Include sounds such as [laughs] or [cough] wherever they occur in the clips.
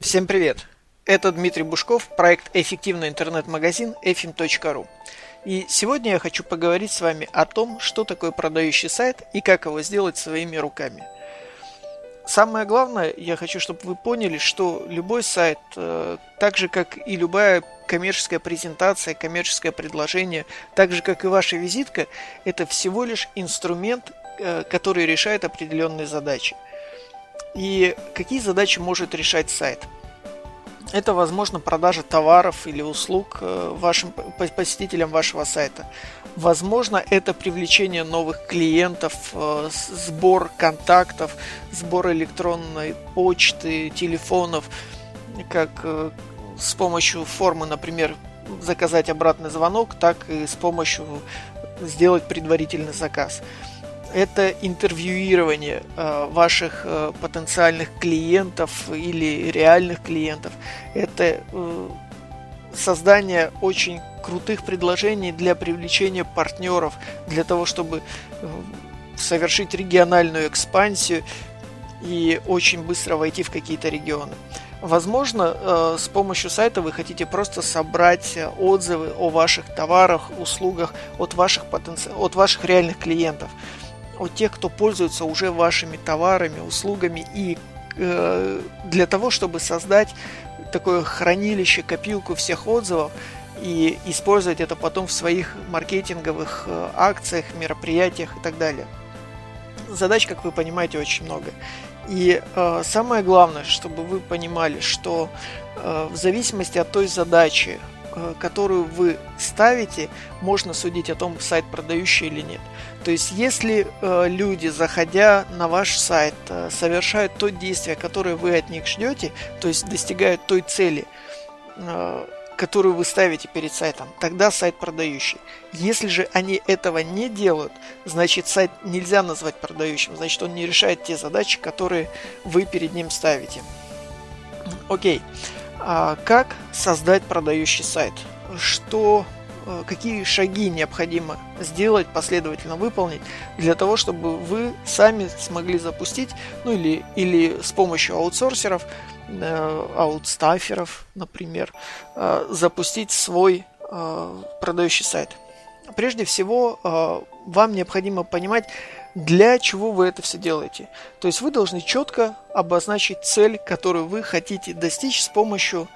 Всем привет! Это Дмитрий Бушков, проект «Эффективный интернет-магазин efim.ru». И сегодня я хочу поговорить с вами о том, что такое продающий сайт и как его сделать своими руками. Самое главное, я хочу, чтобы вы поняли, что любой сайт, э, так же как и любая коммерческая презентация, коммерческое предложение, так же как и ваша визитка, это всего лишь инструмент, э, который решает определенные задачи. И какие задачи может решать сайт? Это, возможно, продажа товаров или услуг э, вашим посетителям вашего сайта. Возможно, это привлечение новых клиентов, э, сбор контактов, сбор электронной почты, телефонов, как э, с помощью формы, например, заказать обратный звонок, так и с помощью сделать предварительный заказ это интервьюирование э, ваших э, потенциальных клиентов или реальных клиентов. Это э, создание очень крутых предложений для привлечения партнеров, для того, чтобы совершить региональную экспансию и очень быстро войти в какие-то регионы. Возможно, с помощью сайта вы хотите просто собрать отзывы о ваших товарах, услугах от ваших, потенци... от ваших реальных клиентов от тех, кто пользуется уже вашими товарами, услугами и э, для того, чтобы создать такое хранилище, копилку всех отзывов и использовать это потом в своих маркетинговых э, акциях, мероприятиях и так далее. Задач, как вы понимаете, очень много. И э, самое главное, чтобы вы понимали, что э, в зависимости от той задачи, которую вы ставите, можно судить о том, сайт продающий или нет. То есть, если э, люди, заходя на ваш сайт, э, совершают то действие, которое вы от них ждете, то есть достигают той цели, э, которую вы ставите перед сайтом, тогда сайт продающий. Если же они этого не делают, значит сайт нельзя назвать продающим, значит он не решает те задачи, которые вы перед ним ставите. Окей. Okay. А как создать продающий сайт? Что, э, какие шаги необходимо сделать, последовательно выполнить для того, чтобы вы сами смогли запустить, ну или, или с помощью аутсорсеров, э, аутстаферов, например, э, запустить свой продающий сайт. Прежде всего, вам необходимо понимать, для чего вы это все делаете. То есть вы должны четко обозначить цель, которую вы хотите достичь с помощью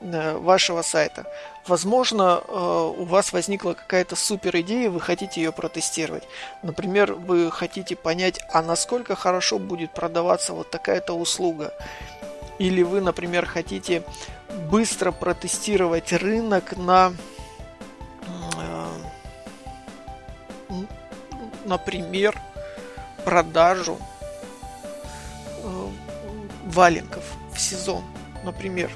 э, вашего сайта. Возможно, э, у вас возникла какая-то супер идея, вы хотите ее протестировать. Например, вы хотите понять, а насколько хорошо будет продаваться вот такая-то услуга. Или вы, например, хотите быстро протестировать рынок на, э, например, продажу э, валенков в сезон, например.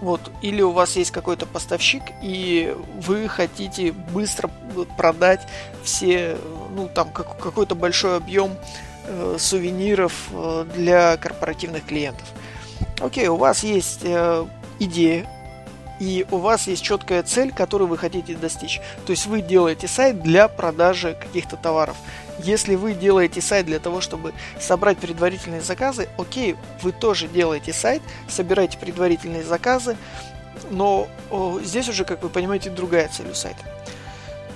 Вот, или у вас есть какой-то поставщик, и вы хотите быстро продать все, ну, там, как, какой-то большой объем э, сувениров э, для корпоративных клиентов. Окей, у вас есть э, идея, и у вас есть четкая цель, которую вы хотите достичь. То есть вы делаете сайт для продажи каких-то товаров. Если вы делаете сайт для того, чтобы собрать предварительные заказы, окей, вы тоже делаете сайт, собираете предварительные заказы, но здесь уже, как вы понимаете, другая цель у сайта.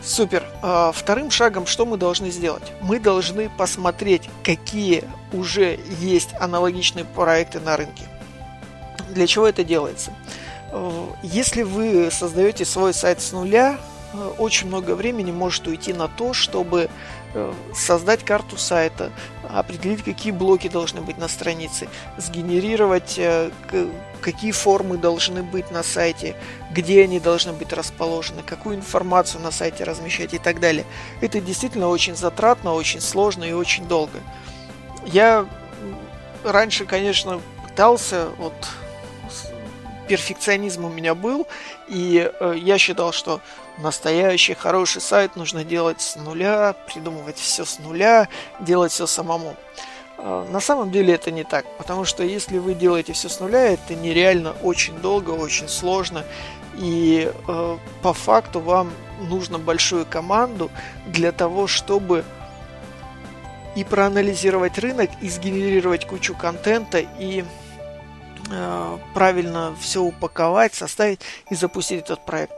Супер. А, вторым шагом что мы должны сделать? Мы должны посмотреть, какие уже есть аналогичные проекты на рынке. Для чего это делается? Если вы создаете свой сайт с нуля, э, очень много времени может уйти на то, чтобы э, создать карту сайта, определить, какие блоки должны быть на странице, сгенерировать, э, какие формы должны быть на сайте, где они должны быть расположены, какую информацию на сайте размещать и так далее. Это действительно очень затратно, очень сложно и очень долго. Я раньше, конечно, пытался вот перфекционизм у меня был, и э, я считал, что настоящий хороший сайт нужно делать с нуля, придумывать все с нуля, делать все самому. Э, на самом деле это не так, потому что если вы делаете все с нуля, это нереально очень долго, очень сложно, и э, по факту вам нужно большую команду для того, чтобы и проанализировать рынок, и сгенерировать кучу контента, и правильно все упаковать, составить и запустить этот проект.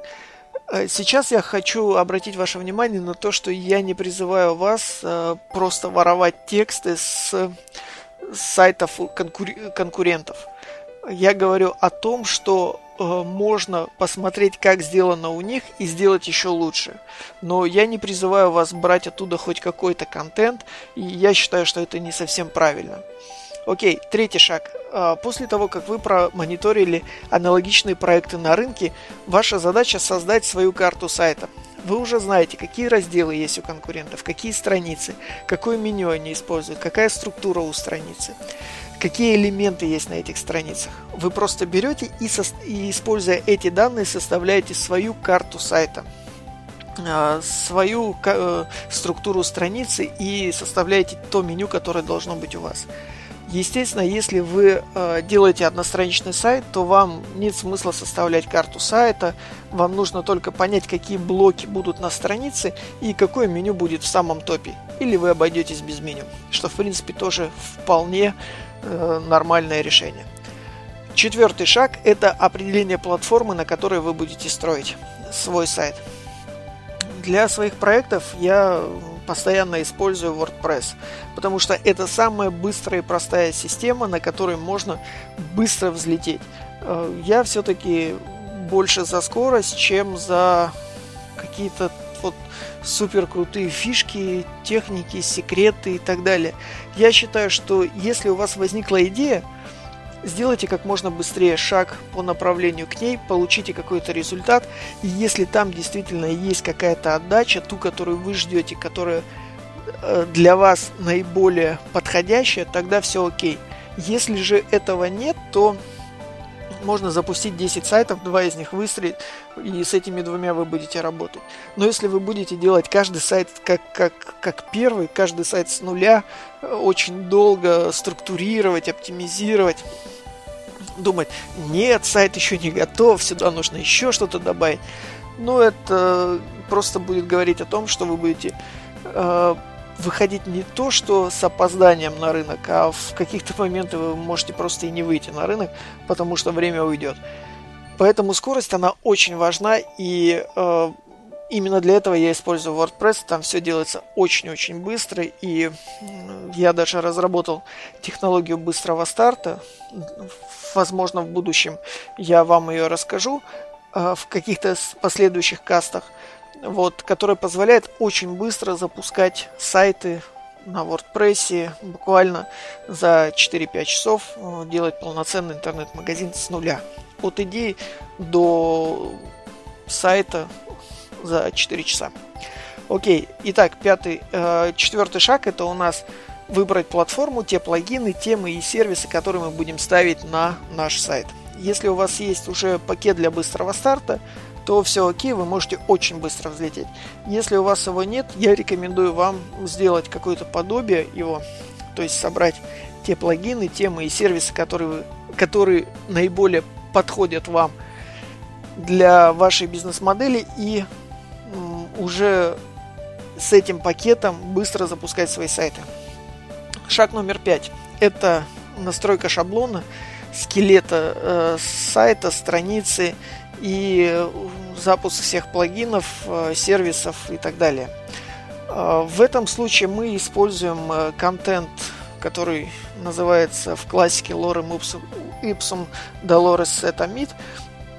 Э, сейчас я хочу обратить ваше внимание на то, что я не призываю вас э, просто воровать тексты с сайтов конкур- конкурентов. Я говорю о том, что э, можно посмотреть, как сделано у них, и сделать еще лучше. Но я не призываю вас брать оттуда хоть какой-то контент, и я считаю, что это не совсем правильно. Окей, третий шаг. А, после того, как вы промониторили аналогичные проекты на рынке, ваша задача создать свою карту сайта. Вы уже знаете, какие разделы есть у конкурентов, какие страницы, какое меню они используют, какая структура у страницы, какие элементы есть на этих страницах. Вы просто берете и, со- и используя эти данные, составляете свою карту сайта а, свою э, структуру страницы и составляете то меню, которое должно быть у вас. Естественно, если вы э, делаете одностраничный сайт, то вам нет смысла составлять карту сайта. Вам нужно только понять, какие блоки будут на странице и какое меню будет в самом топе. Или вы обойдетесь без меню, что в принципе тоже вполне э, нормальное решение. Четвертый шаг – это определение платформы, на которой вы будете строить свой сайт. Для своих проектов я постоянно использую WordPress, потому что это самая быстрая и простая система, на которой можно быстро взлететь. Э, я все-таки больше за скорость, чем за какие-то вот супер крутые фишки, техники, секреты и так далее. Я считаю, что если у вас возникла идея, сделайте как можно быстрее шаг по направлению к ней, получите какой-то результат, и если там действительно есть какая-то отдача, ту, которую вы ждете, которая э, для вас наиболее подходящая, тогда все окей. Если же этого нет, то можно запустить 10 сайтов, два из них выстрелит, и с этими двумя вы будете работать. Но если вы будете делать каждый сайт как, как, как первый, каждый сайт с нуля, очень долго структурировать, оптимизировать, думать, нет, сайт еще не готов, сюда нужно еще что-то добавить. Ну, это просто будет говорить о том, что вы будете э, выходить не то, что с опозданием на рынок, а в каких-то моментах вы можете просто и не выйти на рынок, потому что время уйдет. Поэтому скорость, она очень важна, и э, именно для этого я использую WordPress. Там все делается очень-очень быстро, и я даже разработал технологию быстрого старта. Возможно, в будущем я вам ее расскажу э, в каких-то последующих кастах вот, которая позволяет очень быстро запускать сайты на WordPress буквально за 4-5 часов э, делать полноценный интернет-магазин с нуля. От идеи до сайта за 4 часа. Окей, итак, пятый, э, четвертый шаг это у нас выбрать платформу, те плагины, темы и сервисы, которые мы будем ставить на наш сайт. Если у вас есть уже пакет для быстрого старта, то все окей, вы можете очень быстро взлететь. Если у вас его нет, я рекомендую вам сделать какое-то подобие его, то есть собрать те плагины, темы и сервисы, которые, которые наиболее подходят вам для вашей бизнес-модели и уже с этим пакетом быстро запускать свои сайты. Шаг номер пять – это настройка шаблона, скелета э, сайта, страницы и запуск всех плагинов, э, сервисов и так далее. Э, в этом случае мы используем э, контент, который называется в классике Lorem Ipsum Dolores et Amid,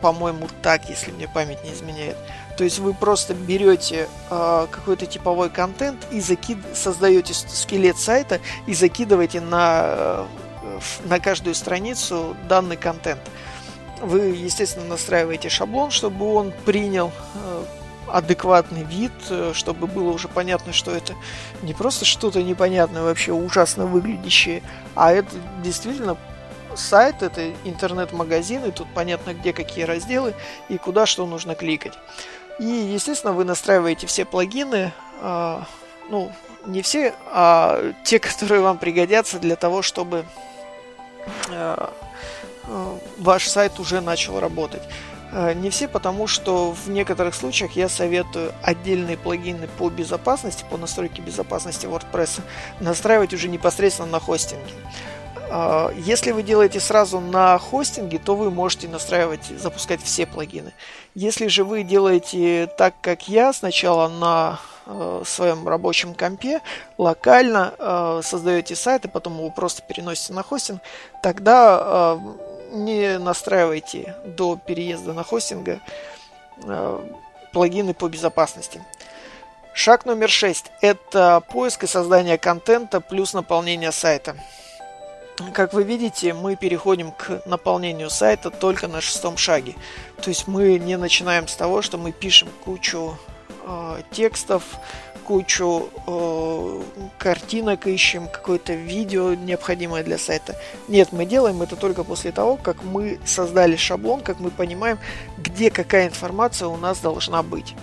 по-моему, так, если мне память не изменяет. То есть вы просто берете э, какой-то типовой контент и закид... создаете скелет сайта и закидываете на, на каждую страницу данный контент. Вы, естественно, настраиваете шаблон, чтобы он принял э, адекватный вид, э, чтобы было уже понятно, что это не просто что-то непонятное, вообще ужасно выглядящее, а это действительно сайт, это интернет-магазин, и тут понятно, где какие разделы и куда что нужно кликать. И, естественно, вы настраиваете все плагины, э, ну, не все, а те, [laughs] которые вам пригодятся для того, чтобы ваш сайт уже начал работать. Э, не все, потому что в некоторых случаях я советую отдельные плагины по безопасности, по настройке безопасности WordPress настраивать уже непосредственно на хостинге. А, если вы делаете сразу на хостинге, то вы можете настраивать, запускать все плагины. Если же вы делаете так, как я, сначала на э, своем рабочем компе, локально э, создаете сайт, и потом его просто переносите на хостинг, тогда э, не настраивайте до переезда на хостинга плагины по безопасности. Шаг номер шесть – это поиск и создание контента плюс наполнение сайта. Как вы видите, мы переходим к наполнению сайта только на шестом шаге. То есть мы не начинаем с того, что мы пишем кучу э, текстов, кучу э, картинок ищем, какое-то видео необходимое для сайта. Нет, мы делаем это только после того, как мы создали шаблон, как мы понимаем, где какая информация у нас должна быть.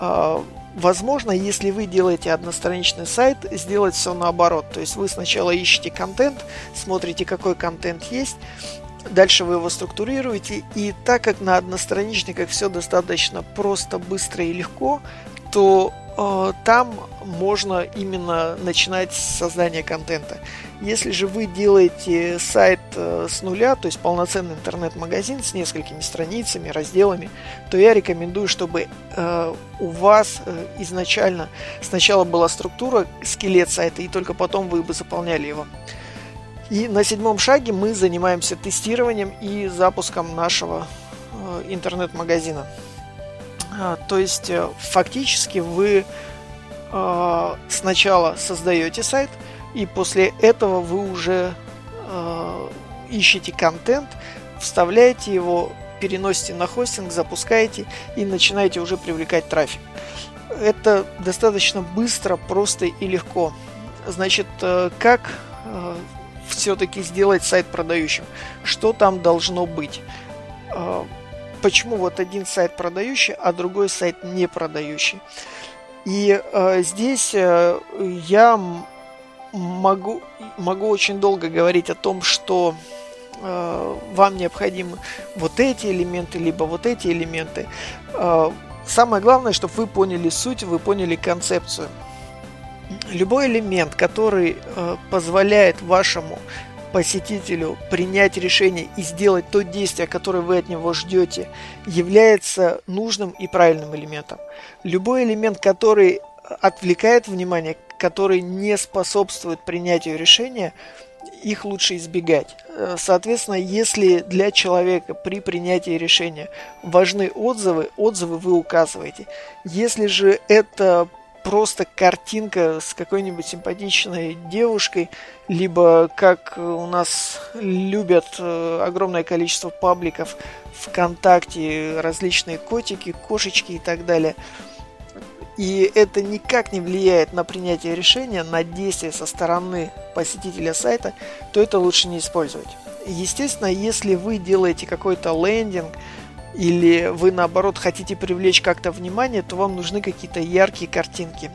Э, Возможно, если вы делаете одностраничный сайт, сделать все наоборот. То есть вы сначала ищете контент, смотрите, какой контент есть, дальше вы его структурируете, и так как на одностраничниках все достаточно просто, быстро и легко, то э, там можно именно начинать с создания контента. Если же вы делаете сайт э, с нуля, то есть полноценный интернет-магазин с несколькими страницами, разделами, то я рекомендую, чтобы э, у вас э, изначально сначала была структура, скелет сайта, и только потом вы бы заполняли его. И на седьмом шаге мы занимаемся тестированием и запуском нашего э, интернет-магазина. А, то есть э, фактически вы э, сначала создаете сайт, и после этого вы уже ищете контент, вставляете его, переносите на хостинг, запускаете и начинаете уже привлекать трафик. Это достаточно быстро, просто и легко. Значит, как все-таки сделать сайт продающим? Что там должно быть? Э, почему вот один сайт продающий, а другой сайт не продающий? И э, здесь э, я могу, могу очень долго говорить о том, что э, вам необходимы вот эти элементы, либо вот эти элементы. Самое главное, чтобы вы поняли суть, вы поняли концепцию. Любой элемент, который э, позволяет вашему посетителю принять решение и сделать то действие, которое вы от него ждете, является нужным и правильным элементом. Любой элемент, который отвлекает внимание, который не способствует принятию решения, их лучше избегать. Э, соответственно, если для человека при принятии решения важны отзывы, отзывы вы указываете. Если же это просто картинка с какой-нибудь симпатичной девушкой, либо как у нас любят э, огромное количество пабликов ВКонтакте, различные котики, кошечки и так далее – и это никак не влияет на принятие решения, на действие со стороны посетителя сайта, то это лучше не использовать. Естественно, если вы делаете какой-то лендинг, или вы наоборот хотите привлечь как-то внимание, то вам нужны какие-то яркие картинки.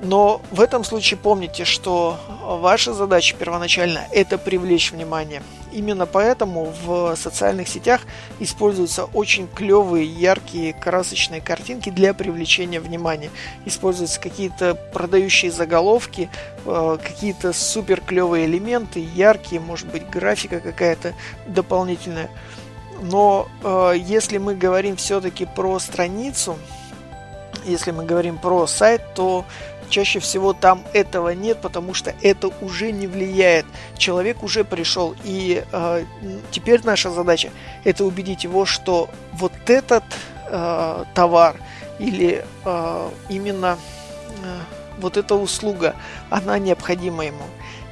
Но в этом случае помните, что ваша задача первоначально это привлечь внимание. Именно поэтому в социальных сетях используются очень клевые, яркие, красочные картинки для привлечения внимания. Используются какие-то продающие заголовки, э, какие-то супер клевые элементы, яркие, может быть, графика какая-то дополнительная. Но э, если мы говорим все-таки про страницу, если мы говорим про сайт, то Чаще всего там этого нет, потому что это уже не влияет. Человек уже пришел, и э, теперь наша задача это убедить его, что вот этот э, товар или э, именно э, вот эта услуга, она необходима ему.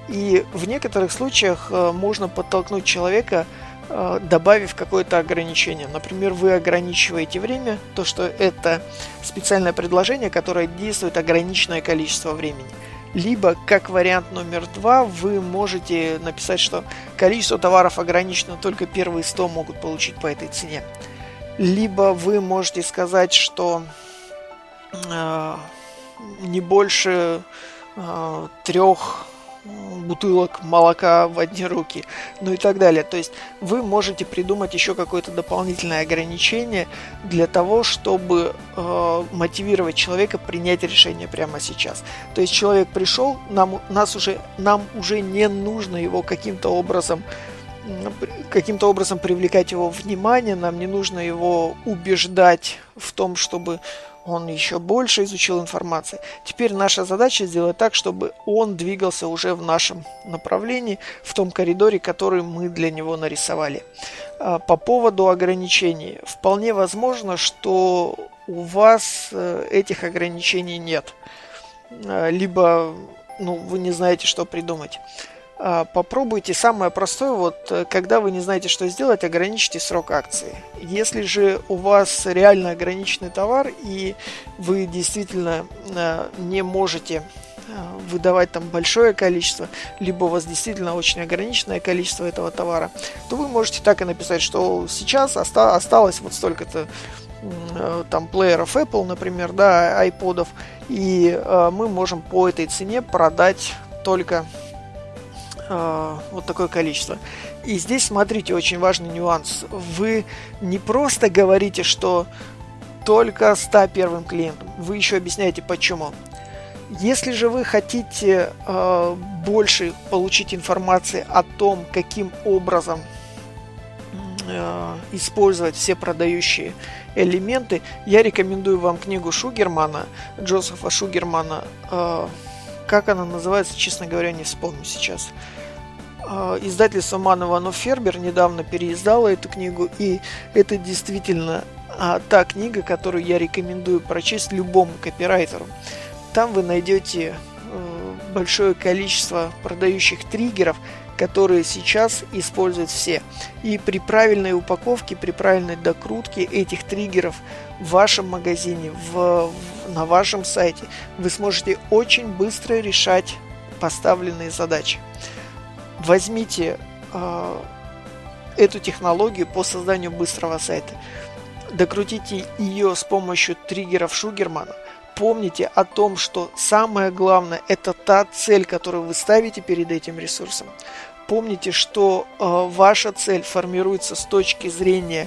И в некоторых случаях э, можно подтолкнуть человека добавив какое-то ограничение. Например, вы ограничиваете время, то что это специальное предложение, которое действует ограниченное количество времени. Либо, как вариант номер два, вы можете написать, что количество товаров ограничено, только первые 100 могут получить по этой цене. Либо вы можете сказать, что э, не больше э, трех бутылок молока в одни руки, ну и так далее. То есть вы можете придумать еще какое-то дополнительное ограничение для того, чтобы э, мотивировать человека принять решение прямо сейчас. То есть человек пришел, нам, нас уже, нам уже не нужно его каким-то образом каким-то образом привлекать его внимание, нам не нужно его убеждать в том, чтобы он еще больше изучил информации. Теперь наша задача сделать так, чтобы он двигался уже в нашем направлении, в том коридоре, который мы для него нарисовали. А, по поводу ограничений. Вполне возможно, что у вас э, этих ограничений нет. А, либо ну, вы не знаете, что придумать. А, попробуйте самое простое, вот э, когда вы не знаете, что сделать, ограничьте срок акции. Если же у вас реально ограниченный товар и вы действительно э, не можете э, выдавать там большое количество, либо у вас действительно очень ограниченное количество этого товара, то вы можете так и написать, что сейчас оста- осталось вот столько-то там плееров Apple, например, да, iPodов, и э, мы можем по этой цене продать только э, вот такое количество. И здесь, смотрите, очень важный нюанс. Вы не просто говорите, что только 100 первым клиентам. Вы еще объясняете, почему. Если же вы хотите э, больше получить информации о том, каким образом э, использовать все продающие элементы, я рекомендую вам книгу Шугермана, Джозефа Шугермана. Э, как она называется, честно говоря, не вспомню сейчас. А, издательство Ман Иванов Фербер недавно переиздало эту книгу, и это действительно а, та книга, которую я рекомендую прочесть любому копирайтеру. Там вы найдете э, большое количество продающих триггеров, которые сейчас используют все. И при правильной упаковке, при правильной докрутке этих триггеров в вашем магазине, в, в, на вашем сайте, вы сможете очень быстро решать поставленные задачи возьмите э, эту технологию по созданию быстрого сайта, докрутите ее с помощью триггеров Шугермана, помните о том, что самое главное это та цель, которую вы ставите перед этим ресурсом. Помните, что э, ваша цель формируется с точки зрения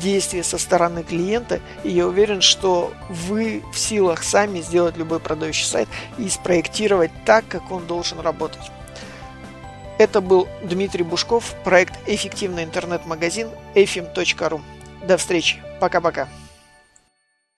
действия со стороны клиента, и я уверен, что вы в силах сами сделать любой продающий сайт и спроектировать так, как он должен работать. Это был Дмитрий Бушков, проект «Эффективный интернет-магазин efim.ru». До встречи. Пока-пока.